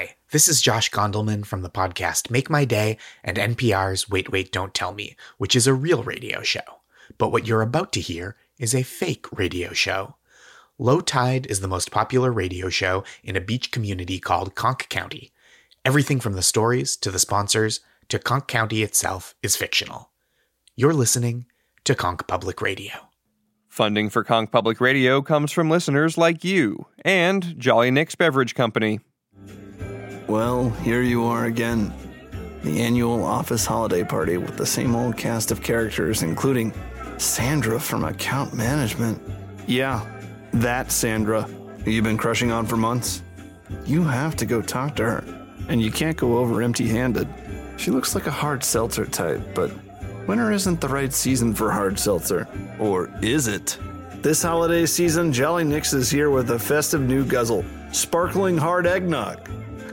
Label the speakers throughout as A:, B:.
A: Hi, this is Josh Gondelman from the podcast Make My Day and NPR's Wait, Wait, Don't Tell Me, which is a real radio show. But what you're about to hear is a fake radio show. Low Tide is the most popular radio show in a beach community called Conch County. Everything from the stories to the sponsors to Conch County itself is fictional. You're listening to Conch Public Radio.
B: Funding for Conch Public Radio comes from listeners like you and Jolly Nick's Beverage Company.
C: Well, here you are again. The annual office holiday party with the same old cast of characters, including Sandra from account management. Yeah, that Sandra, you've been crushing on for months. You have to go talk to her, and you can't go over empty handed. She looks like a hard seltzer type, but winter isn't the right season for hard seltzer. Or is it? This holiday season, Jolly Nix is here with a festive new guzzle sparkling hard eggnog.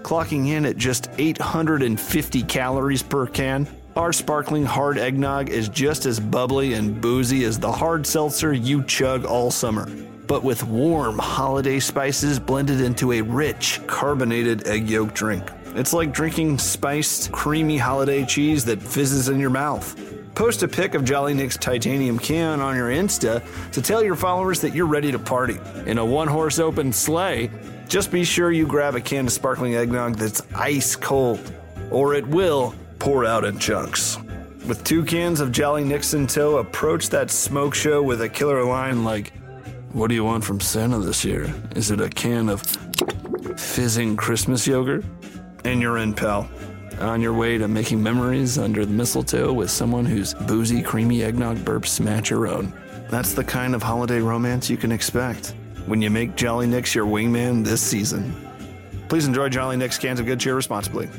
C: Clocking in at just 850 calories per can, our sparkling hard eggnog is just as bubbly and boozy as the hard seltzer you chug all summer, but with warm holiday spices blended into a rich, carbonated egg yolk drink. It's like drinking spiced, creamy holiday cheese that fizzes in your mouth. Post a pic of Jolly Nick's titanium can on your Insta to tell your followers that you're ready to party. In a one horse open sleigh, just be sure you grab a can of sparkling eggnog that's ice cold, or it will pour out in chunks. With two cans of Jolly Nixon tow, approach that smoke show with a killer line like, What do you want from Santa this year? Is it a can of fizzing Christmas yogurt? And you're in, pal. On your way to making memories under the mistletoe with someone whose boozy, creamy eggnog burps match your own. That's the kind of holiday romance you can expect when you make Jolly Nicks your wingman this season. Please enjoy Jolly Nicks cans of good cheer responsibly.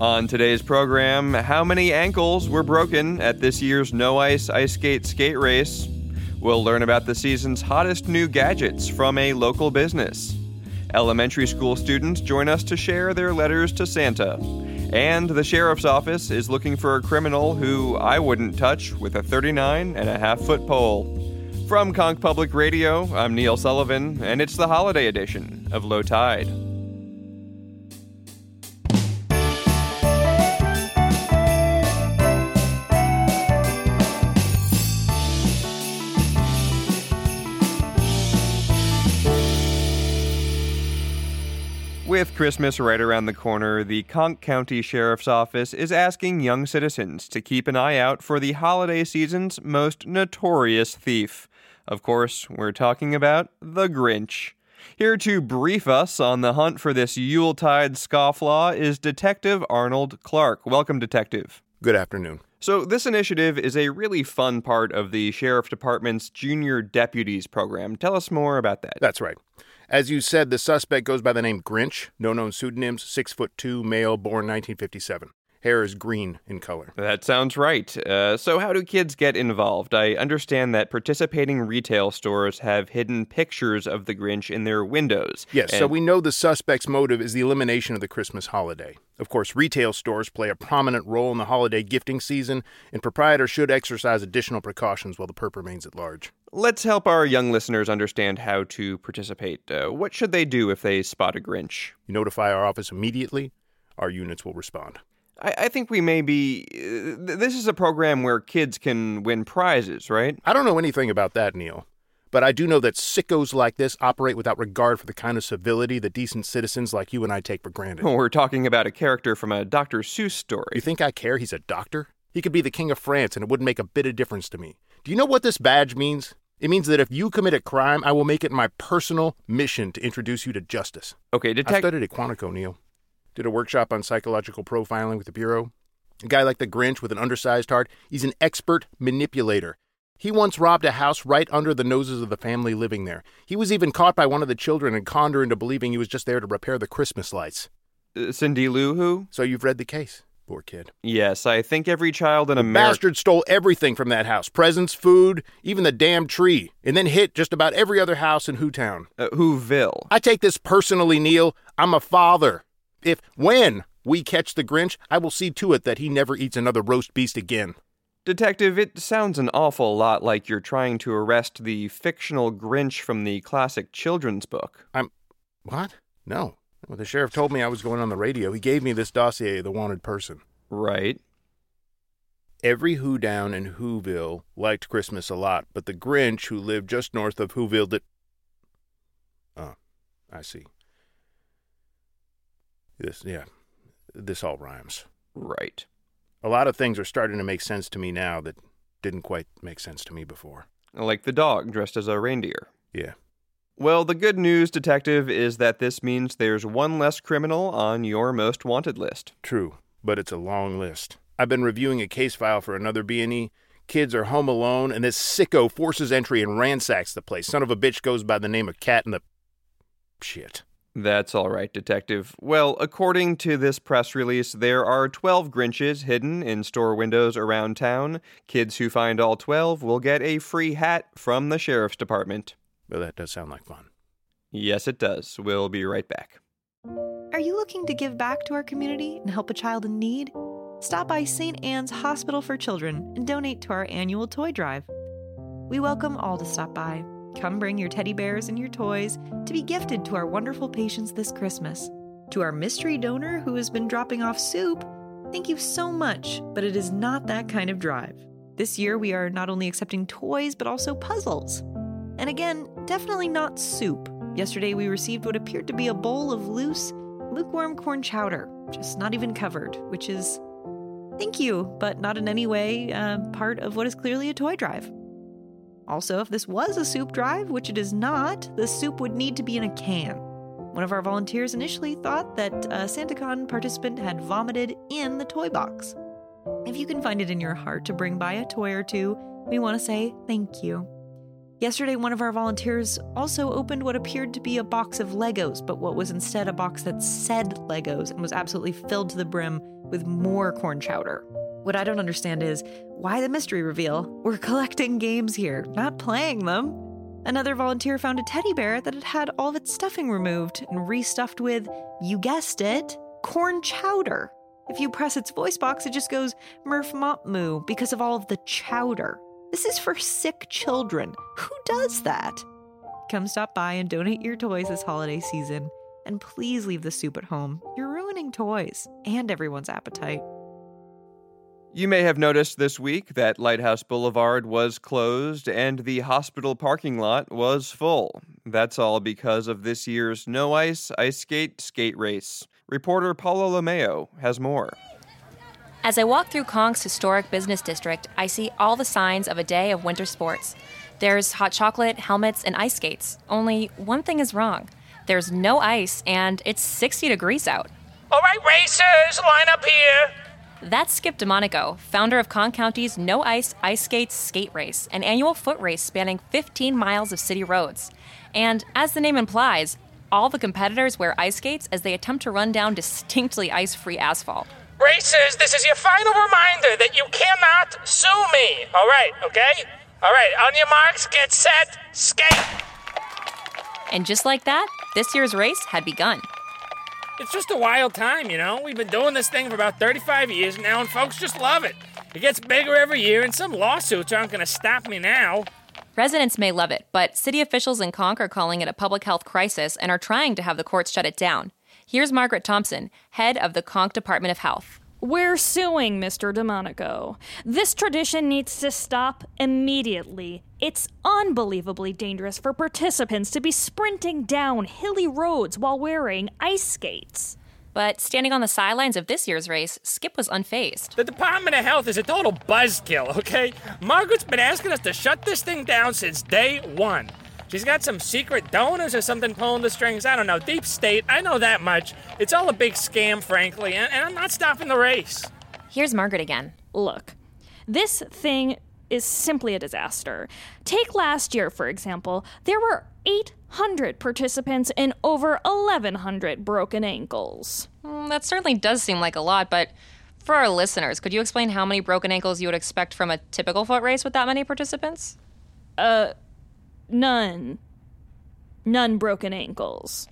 B: On today's program, how many ankles were broken at this year's No Ice Ice Skate skate race? We'll learn about the season's hottest new gadgets from a local business. Elementary school students join us to share their letters to Santa. And the sheriff's office is looking for a criminal who I wouldn't touch with a 39 and a half foot pole. From Conch Public Radio, I'm Neil Sullivan, and it's the holiday edition of Low Tide. With Christmas right around the corner, the Conch County Sheriff's Office is asking young citizens to keep an eye out for the holiday season's most notorious thief. Of course, we're talking about the Grinch. Here to brief us on the hunt for this Yuletide scofflaw is Detective Arnold Clark. Welcome, Detective.
D: Good afternoon.
B: So, this initiative is a really fun part of the Sheriff Department's Junior Deputies program. Tell us more about that.
D: That's right. As you said, the suspect goes by the name Grinch, no known pseudonyms, six foot two, male, born 1957. Hair is green in color.
B: That sounds right. Uh, so, how do kids get involved? I understand that participating retail stores have hidden pictures of the Grinch in their windows.
D: Yes, so we know the suspect's motive is the elimination of the Christmas holiday. Of course, retail stores play a prominent role in the holiday gifting season, and proprietors should exercise additional precautions while the perp remains at large.
B: Let's help our young listeners understand how to participate. Uh, what should they do if they spot a Grinch?
D: You notify our office immediately, our units will respond.
B: I, I think we may be. Uh, th- this is a program where kids can win prizes, right?
D: I don't know anything about that, Neil. But I do know that sickos like this operate without regard for the kind of civility that decent citizens like you and I take for granted.
B: We're talking about a character from a Dr. Seuss story.
D: You think I care? He's a doctor? He could be the king of France and it wouldn't make a bit of difference to me. Do you know what this badge means? It means that if you commit a crime, I will make it my personal mission to introduce you to justice.
B: Okay, detective.
D: I studied at Quantico, Neil. Did a workshop on psychological profiling with the Bureau. A guy like the Grinch with an undersized heart, he's an expert manipulator. He once robbed a house right under the noses of the family living there. He was even caught by one of the children and conned her into believing he was just there to repair the Christmas lights.
B: Uh, Cindy Lou Who?
D: So you've read the case. Poor kid.
B: Yes, I think every child in
D: The
B: America.
D: bastard stole everything from that house presents, food, even the damn tree, and then hit just about every other house in Hootown.
B: Uh, Whoville.
D: I take this personally, Neil. I'm a father. If, when we catch the Grinch, I will see to it that he never eats another roast beast again.
B: Detective, it sounds an awful lot like you're trying to arrest the fictional Grinch from the classic children's book. I'm.
D: What? No. When the sheriff told me I was going on the radio, he gave me this dossier of the wanted person.
B: Right.
D: Every Who down in Whoville liked Christmas a lot, but the Grinch, who lived just north of Whoville, did. Oh, I see. This, yeah, this all rhymes.
B: Right.
D: A lot of things are starting to make sense to me now that didn't quite make sense to me before.
B: Like the dog dressed as a reindeer.
D: Yeah.
B: Well, the good news, Detective, is that this means there's one less criminal on your most wanted list.
D: True, but it's a long list. I've been reviewing a case file for another B&E. Kids are home alone, and this sicko forces entry and ransacks the place. Son of a bitch goes by the name of Cat in the... Shit.
B: That's all right, Detective. Well, according to this press release, there are 12 Grinches hidden in store windows around town. Kids who find all 12 will get a free hat from the Sheriff's Department.
D: Well, that does sound like fun.
B: Yes, it does. We'll be right back.
E: Are you looking to give back to our community and help a child in need? Stop by St. Anne's Hospital for Children and donate to our annual toy drive. We welcome all to stop by. Come bring your teddy bears and your toys to be gifted to our wonderful patients this Christmas. To our mystery donor who has been dropping off soup, thank you so much, but it is not that kind of drive. This year we are not only accepting toys, but also puzzles. And again, definitely not soup. Yesterday we received what appeared to be a bowl of loose, lukewarm corn chowder, just not even covered, which is thank you, but not in any way uh, part of what is clearly a toy drive. Also, if this was a soup drive, which it is not, the soup would need to be in a can. One of our volunteers initially thought that a SantaCon participant had vomited in the toy box. If you can find it in your heart to bring by a toy or two, we want to say thank you. Yesterday, one of our volunteers also opened what appeared to be a box of Legos, but what was instead a box that said Legos and was absolutely filled to the brim with more corn chowder. What I don't understand is why the mystery reveal? We're collecting games here, not playing them. Another volunteer found a teddy bear that had had all of its stuffing removed and restuffed with, you guessed it, corn chowder. If you press its voice box, it just goes Murph Mop Moo because of all of the chowder. This is for sick children. Who does that? Come stop by and donate your toys this holiday season. And please leave the soup at home. You're ruining toys and everyone's appetite.
B: You may have noticed this week that Lighthouse Boulevard was closed and the hospital parking lot was full. That's all because of this year's No Ice Ice Skate Skate Race. Reporter Paulo Lomeo has more.
F: As I walk through Conch's historic business district, I see all the signs of a day of winter sports. There's hot chocolate, helmets, and ice skates. Only one thing is wrong there's no ice, and it's 60 degrees out.
G: All right, racers, line up here.
F: That's Skip DeMonico, founder of Conch County's No Ice Ice Skates Skate Race, an annual foot race spanning 15 miles of city roads. And as the name implies, all the competitors wear ice skates as they attempt to run down distinctly ice free asphalt.
G: Racers, this is your final reminder that you cannot sue me. All right, okay? All right, on your marks, get set, skate.
F: And just like that, this year's race had begun.
G: It's just a wild time, you know? We've been doing this thing for about 35 years now, and folks just love it. It gets bigger every year, and some lawsuits aren't going to stop me now.
F: Residents may love it, but city officials in Conch are calling it a public health crisis and are trying to have the courts shut it down. Here's Margaret Thompson, head of the Conch Department of Health.
H: We're suing Mr. DeMonico. This tradition needs to stop immediately. It's unbelievably dangerous for participants to be sprinting down hilly roads while wearing ice skates.
F: But standing on the sidelines of this year's race, Skip was unfazed.
G: The Department of Health is a total buzzkill, okay? Margaret's been asking us to shut this thing down since day one. She's got some secret donors or something pulling the strings. I don't know. Deep state, I know that much. It's all a big scam, frankly, and, and I'm not stopping the race.
F: Here's Margaret again.
H: Look, this thing is simply a disaster. Take last year, for example. There were 800 participants and over 1,100 broken ankles.
F: Mm, that certainly does seem like a lot, but for our listeners, could you explain how many broken ankles you would expect from a typical foot race with that many participants?
H: Uh, none. None broken ankles.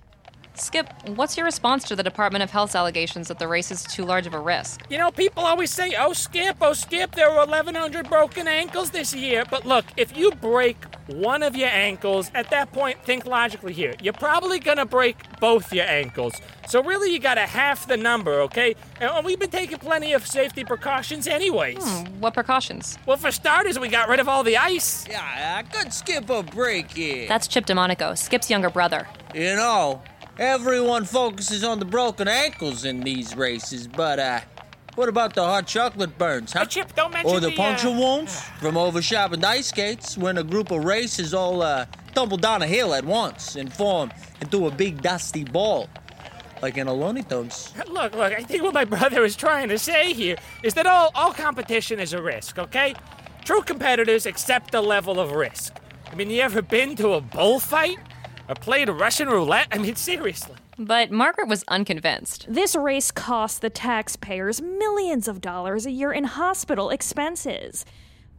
F: Skip, what's your response to the Department of Health's allegations that the race is too large of a risk?
G: You know, people always say, oh, Skip, oh, Skip, there were 1,100 broken ankles this year. But look, if you break one of your ankles, at that point, think logically here. You're probably going to break both your ankles. So really, you got to half the number, okay? And we've been taking plenty of safety precautions anyways.
F: Hmm, what precautions?
G: Well, for starters, we got rid of all the ice.
I: Yeah, I could skip a break here.
F: That's Chip DeMonico, Skip's younger brother.
I: You know, everyone focuses on the broken ankles in these races, but, uh, what about the hot chocolate burns, huh?
G: Chip, don't mention
I: Or the
G: the,
I: puncture
G: uh,
I: wounds from oversharpened ice skates when a group of racers all uh, tumble down a hill at once and form into a big dusty ball, like in a Looney Tunes.
G: Look, look, I think what my brother is trying to say here is that all, all competition is a risk, okay? True competitors accept the level of risk. I mean, you ever been to a bullfight? Or played Russian roulette? I mean, seriously.
F: But Margaret was unconvinced.
H: This race costs the taxpayers millions of dollars a year in hospital expenses.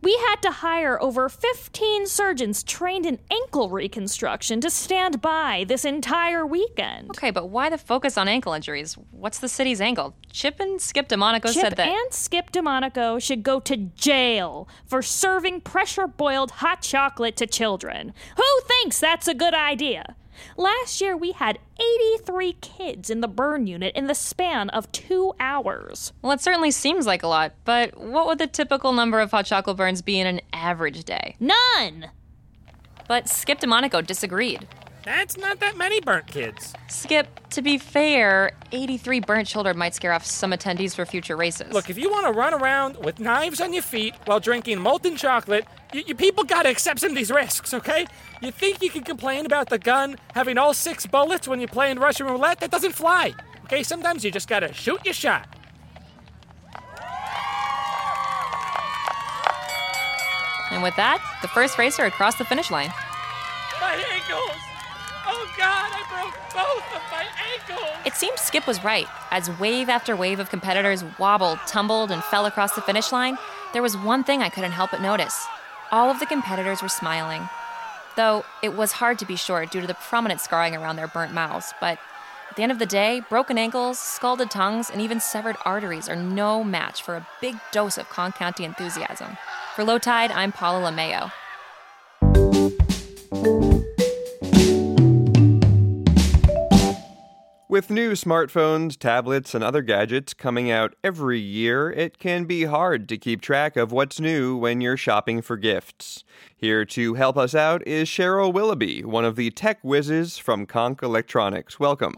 H: We had to hire over 15 surgeons trained in ankle reconstruction to stand by this entire weekend.
F: Okay, but why the focus on ankle injuries? What's the city's angle? Chip and Skip DeMonico
H: Chip
F: said that.
H: Chip and Skip DeMonico should go to jail for serving pressure boiled hot chocolate to children. Who thinks that's a good idea? Last year, we had 83 kids in the burn unit in the span of two hours.
F: Well, it certainly seems like a lot, but what would the typical number of hot chocolate burns be in an average day?
H: None!
F: But Skip DeMonico disagreed.
G: That's not that many burnt kids.
F: Skip, to be fair, 83 burnt children might scare off some attendees for future races.
G: Look, if you want to run around with knives on your feet while drinking molten chocolate, you, you people gotta accept some of these risks, okay? You think you can complain about the gun having all six bullets when you're playing Russian roulette? That doesn't fly. Okay, sometimes you just gotta shoot your shot.
F: and with that, the first racer across the finish line.
G: My ankles! Oh God, I broke both of my ankles!
F: It seemed Skip was right. As wave after wave of competitors wobbled, tumbled, and fell across the finish line, there was one thing I couldn't help but notice. All of the competitors were smiling. Though it was hard to be sure due to the prominent scarring around their burnt mouths, but at the end of the day, broken ankles, scalded tongues, and even severed arteries are no match for a big dose of Conch County enthusiasm. For Low Tide, I'm Paula LeMayo.
B: With new smartphones, tablets, and other gadgets coming out every year, it can be hard to keep track of what's new when you're shopping for gifts. Here to help us out is Cheryl Willoughby, one of the tech whizzes from Conch Electronics. Welcome.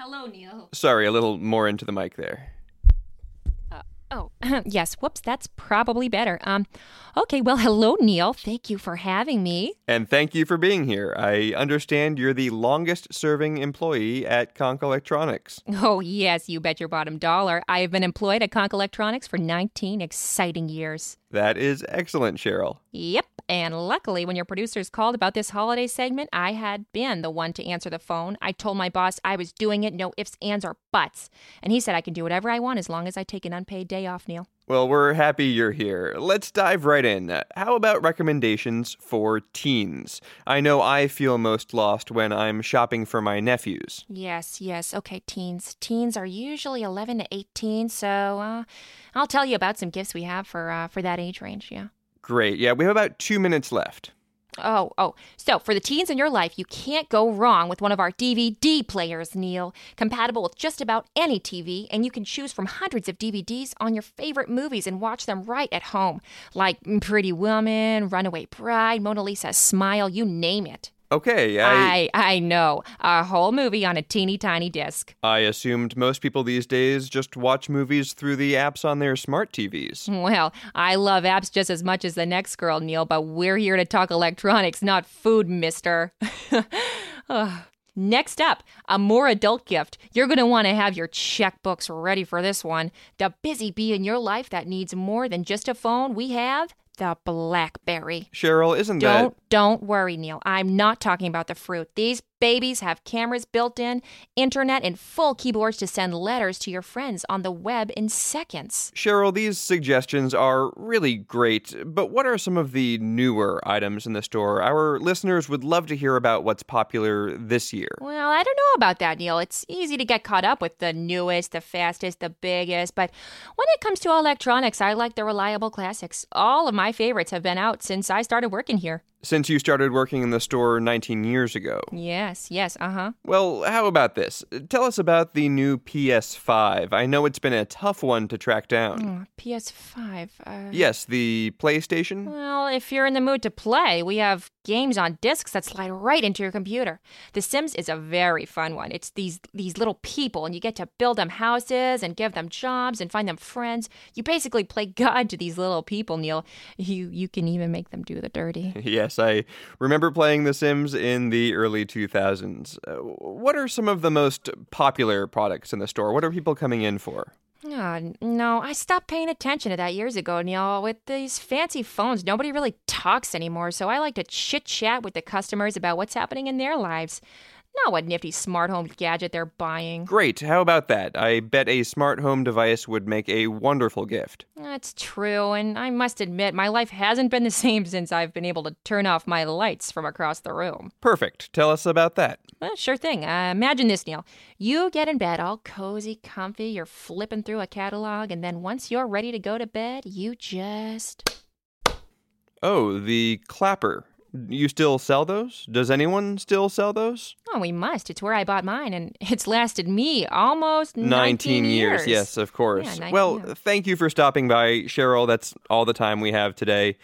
F: hello, Neil.
B: Sorry, a little more into the mic there.
F: Oh, yes. Whoops, that's probably better. Um, okay. Well, hello, Neil. Thank you for having me.
B: And thank you for being here. I understand you're the longest serving employee at Conch Electronics.
F: Oh, yes. You bet your bottom dollar. I have been employed at Conch Electronics for 19 exciting years.
B: That is excellent, Cheryl.
F: Yep. And luckily, when your producers called about this holiday segment, I had been the one to answer the phone. I told my boss I was doing it, no ifs, ands, or buts. And he said I can do whatever I want as long as I take an unpaid day off, Neil.
B: Well, we're happy you're here. Let's dive right in. How about recommendations for teens? I know I feel most lost when I'm shopping for my nephews.
F: Yes, yes. Okay, teens. Teens are usually 11 to 18, so uh, I'll tell you about some gifts we have for uh, for that age range. Yeah.
B: Great. Yeah, we have about two minutes left.
F: Oh, oh. So, for the teens in your life, you can't go wrong with one of our DVD players, Neil. Compatible with just about any TV, and you can choose from hundreds of DVDs on your favorite movies and watch them right at home. Like Pretty Woman, Runaway Bride, Mona Lisa's Smile, you name it.
B: Okay, I,
F: I I know. A whole movie on a teeny tiny disc.
B: I assumed most people these days just watch movies through the apps on their smart TVs.
F: Well, I love apps just as much as the next girl, Neil, but we're here to talk electronics, not food, mister. Next up, a more adult gift. You're going to want to have your checkbooks ready for this one. The busy bee in your life that needs more than just a phone, we have the Blackberry.
B: Cheryl, isn't
F: Don't Don't worry, Neil. I'm not talking about the fruit. These babies have cameras built in, internet, and full keyboards to send letters to your friends on the web in seconds.
B: Cheryl, these suggestions are really great, but what are some of the newer items in the store? Our listeners would love to hear about what's popular this year.
F: Well, I don't know about that, Neil. It's easy to get caught up with the newest, the fastest, the biggest, but when it comes to electronics, I like the reliable classics. All of my favorites have been out since I started working here.
B: Since you started working in the store 19 years ago.
F: Yes, yes, uh huh.
B: Well, how about this? Tell us about the new PS5. I know it's been a tough one to track down.
F: Oh, PS5. Uh,
B: Yes, the PlayStation?
F: Well, if you're in the mood to play, we have games on discs that slide right into your computer. The Sims is a very fun one. It's these these little people and you get to build them houses and give them jobs and find them friends. You basically play God to these little people, Neil. You you can even make them do the dirty.
B: Yes, I remember playing The Sims in the early 2000s. Uh, what are some of the most popular products in the store? What are people coming in for?
F: Oh, no, I stopped paying attention to that years ago, Neil. With these fancy phones, nobody really talks anymore, so I like to chit chat with the customers about what's happening in their lives. Not what nifty smart home gadget they're buying.
B: Great, how about that? I bet a smart home device would make a wonderful gift.
F: That's true, and I must admit, my life hasn't been the same since I've been able to turn off my lights from across the room.
B: Perfect. Tell us about that.
F: Uh, sure thing. Uh, imagine this, Neil. You get in bed all cozy, comfy, you're flipping through a catalog, and then once you're ready to go to bed, you just.
B: Oh, the clapper. You still sell those? Does anyone still sell those?
F: Oh, we must. It's where I bought mine, and it's lasted me almost 19,
B: years. Yes, of course.
F: Yeah,
B: well,
F: years.
B: thank you for stopping by, Cheryl. That's all the time we have today.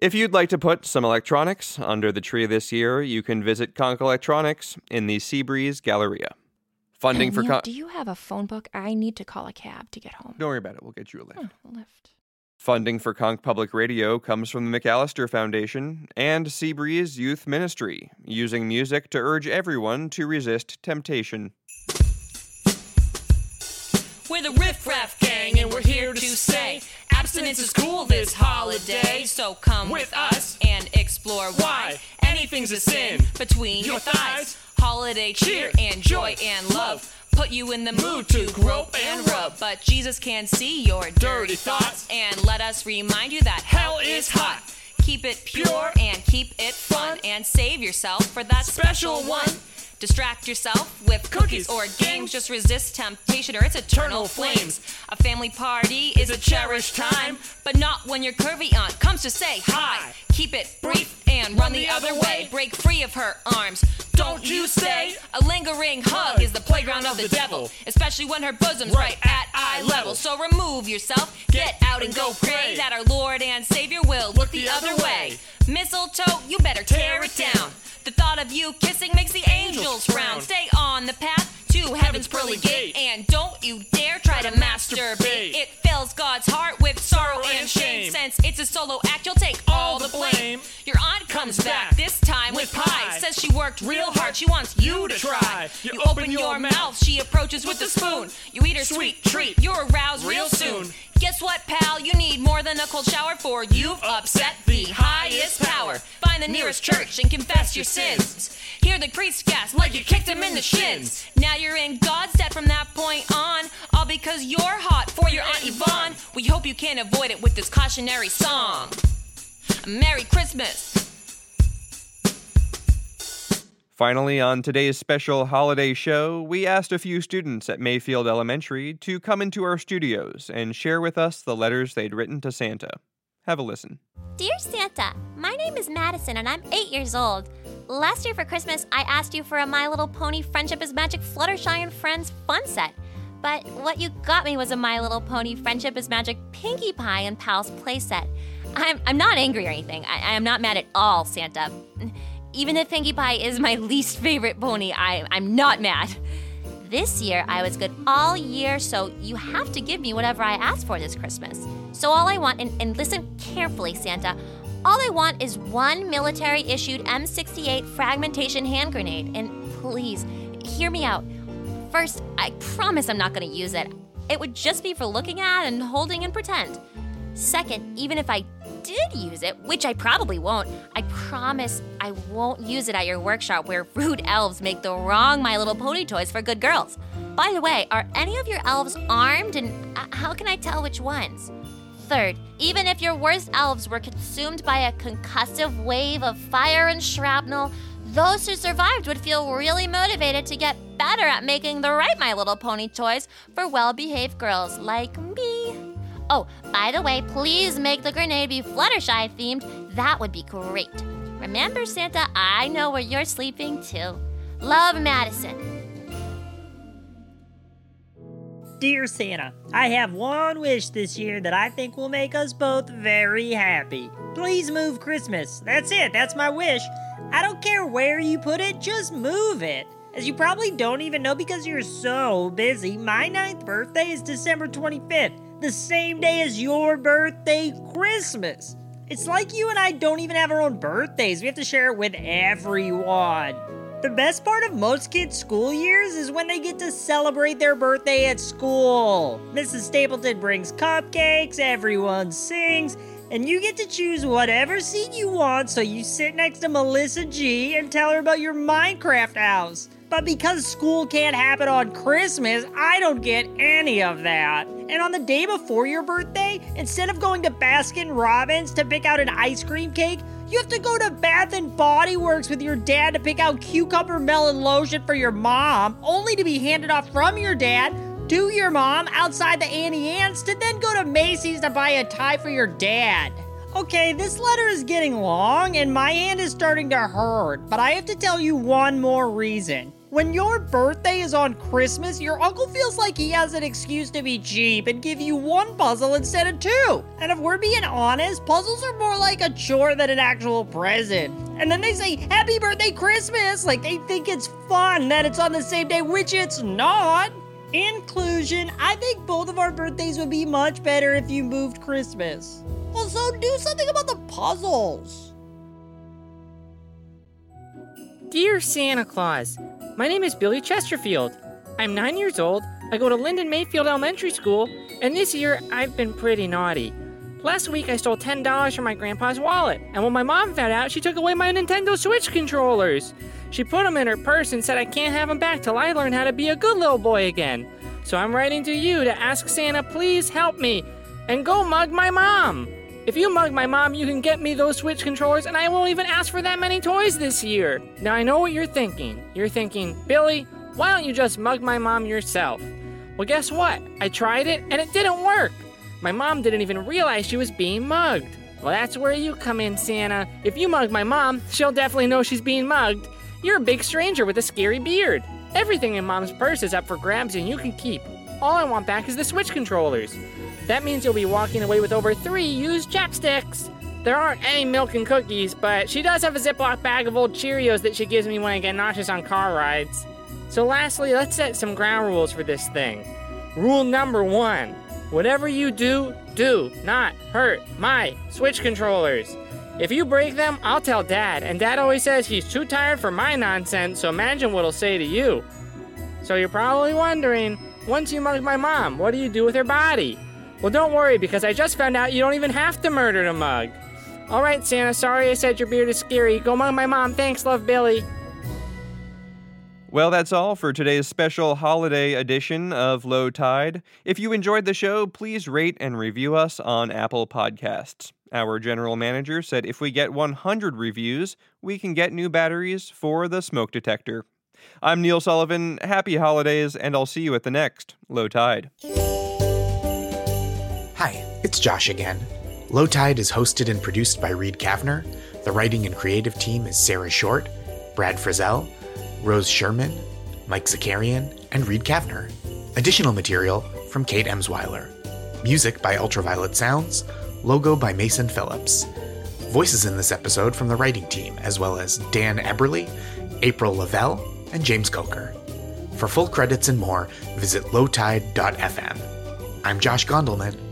B: If you'd like to put some electronics under the tree this year, you can visit Conch Electronics in the Seabreeze Galleria. Funding for
F: Neil,
B: Con-
F: do you have a phone book? I need to call a cab to get home.
B: Don't worry about it. We'll get you a lift.
F: Oh, lift.
B: Funding for Conch Public Radio comes from the McAllister Foundation and Seabreeze Youth Ministry, using music to urge everyone to resist temptation.
J: We're the Riff Raff Gang, and we're here to say abstinence is cool this holiday.
F: So come
J: With us
F: and explore
J: why anything's a sin
F: between
J: your thighs.
F: Holiday
J: cheer
F: cheer and joy and love. Put you in the mood to grope and rub. But Jesus can see your dirty thoughts. And let us remind you that hell is hot. Keep it pure and keep it fun. And save yourself for that special one. Distract yourself with cookies or games. Just resist temptation or its eternal flames. A family party is a cherished time, but not when your curvy aunt comes to say hi. Keep it brief and run the other way. Break free of her arms. Don't you say a lingering hug is the playground of the devil, especially when her bosom's right at eye level. So remove yourself, get out and go pray that our Lord and Savior will look the other way. Mistletoe, you better tear it down. The thought of you kissing makes the angels frown. Stay on the path to heaven's pearly gate, and don't you dare try to masturbate. It fills God's heart with sorrow and shame. Since it's a solo act, you'll take all the blame. Your aunt comes back this time with pie. Says she worked real hard, she wants you to try. You open your mouth, she approaches with a spoon. You eat her sweet treat, you're aroused real soon. Guess what, pal? You need more than a cold shower for you've upset the highest power. Find the nearest church and confess your sins. Hear the priest gasp like you kicked him in the shins. Now you're in God's debt from that point on, all because you're hot for your Aunt Yvonne. We hope you can't avoid it with this cautionary song. Merry Christmas.
B: Finally, on today's special holiday show, we asked a few students at Mayfield Elementary to come into our studios and share with us the letters they'd written to Santa. Have a listen.
K: Dear Santa, my name is Madison and I'm eight years old. Last year for Christmas, I asked you for a My Little Pony Friendship is Magic Fluttershy and Friends fun set. But what you got me was a My Little Pony Friendship is Magic Pinkie Pie and Pals playset. I'm, I'm not angry or anything. I, I am not mad at all, Santa. Even if Pinkie Pie is my least favorite pony, I, I'm not mad. This year, I was good all year, so you have to give me whatever I ask for this Christmas. So, all I want, and, and listen carefully, Santa, all I want is one military issued M68 fragmentation hand grenade. And please, hear me out. First, I promise I'm not going to use it. It would just be for looking at and holding and pretend. Second, even if I did use it, which I probably won't, I promise I won't use it at your workshop where rude elves make the wrong My Little Pony toys for good girls. By the way, are any of your elves armed and uh, how can I tell which ones? Third, even if your worst elves were consumed by a concussive wave of fire and shrapnel, those who survived would feel really motivated to get better at making the right My Little Pony toys for well behaved girls like me. Oh, by the way, please make the grenade be Fluttershy themed. That would be great. Remember, Santa, I know where you're sleeping too. Love, Madison.
L: Dear Santa, I have one wish this year that I think will make us both very happy. Please move Christmas. That's it, that's my wish. I don't care where you put it, just move it. As you probably don't even know because you're so busy, my ninth birthday is December 25th, the same day as your birthday, Christmas. It's like you and I don't even have our own birthdays, we have to share it with everyone. The best part of most kids' school years is when they get to celebrate their birthday at school. Mrs. Stapleton brings cupcakes, everyone sings, and you get to choose whatever seat you want so you sit next to Melissa G and tell her about your Minecraft house. But because school can't happen on Christmas, I don't get any of that. And on the day before your birthday, instead of going to Baskin Robbins to pick out an ice cream cake, you have to go to Bath and Body Works with your dad to pick out cucumber melon lotion for your mom, only to be handed off from your dad to your mom outside the Auntie Anne's to then go to Macy's to buy a tie for your dad. Okay, this letter is getting long and my hand is starting to hurt, but I have to tell you one more reason. When your birthday is on Christmas, your uncle feels like he has an excuse to be cheap and give you one puzzle instead of two. And if we're being honest, puzzles are more like a chore than an actual present. And then they say, Happy Birthday Christmas! Like they think it's fun that it's on the same day, which it's not. Inclusion, I think both of our birthdays would be much better if you moved Christmas. Also, do something about the puzzles.
G: Dear Santa Claus, my name is Billy Chesterfield. I'm nine years old. I go to Linden Mayfield Elementary School, and this year I've been pretty naughty. Last week I stole $10 from my grandpa's wallet, and when my mom found out, she took away my Nintendo Switch controllers. She put them in her purse and said I can't have them back till I learn how to be a good little boy again. So I'm writing to you to ask Santa, please help me and go mug my mom. If you mug my mom, you can get me those Switch controllers, and I won't even ask for that many toys this year. Now, I know what you're thinking. You're thinking, Billy, why don't you just mug my mom yourself? Well, guess what? I tried it, and it didn't work. My mom didn't even realize she was being mugged. Well, that's where you come in, Santa. If you mug my mom, she'll definitely know she's being mugged. You're a big stranger with a scary beard. Everything in mom's purse is up for grabs, and you can keep. All I want back is the Switch controllers. That means you'll be walking away with over three used chapsticks. There aren't any milk and cookies, but she does have a Ziploc bag of old Cheerios that she gives me when I get nauseous on car rides. So, lastly, let's set some ground rules for this thing. Rule number one whatever you do, do not hurt my Switch controllers. If you break them, I'll tell Dad, and Dad always says he's too tired for my nonsense, so imagine what he'll say to you. So, you're probably wondering once you mug my mom, what do you do with her body? Well, don't worry, because I just found out you don't even have to murder the mug. Alright, Santa, sorry I said your beard is scary. Go mug my mom. Thanks, love Billy.
B: Well, that's all for today's special holiday edition of Low Tide. If you enjoyed the show, please rate and review us on Apple Podcasts. Our general manager said if we get 100 reviews, we can get new batteries for the smoke detector. I'm Neil Sullivan. Happy holidays, and I'll see you at the next Low Tide.
A: Hi, it's Josh again. Low Tide is hosted and produced by Reed Kavner. The writing and creative team is Sarah Short, Brad Frizzell, Rose Sherman, Mike Zakarian, and Reed Kavner. Additional material from Kate Emsweiler. Music by Ultraviolet Sounds. Logo by Mason Phillips. Voices in this episode from the writing team, as well as Dan Eberly, April Lavelle, and James Coker. For full credits and more, visit lowtide.fm. I'm Josh Gondelman.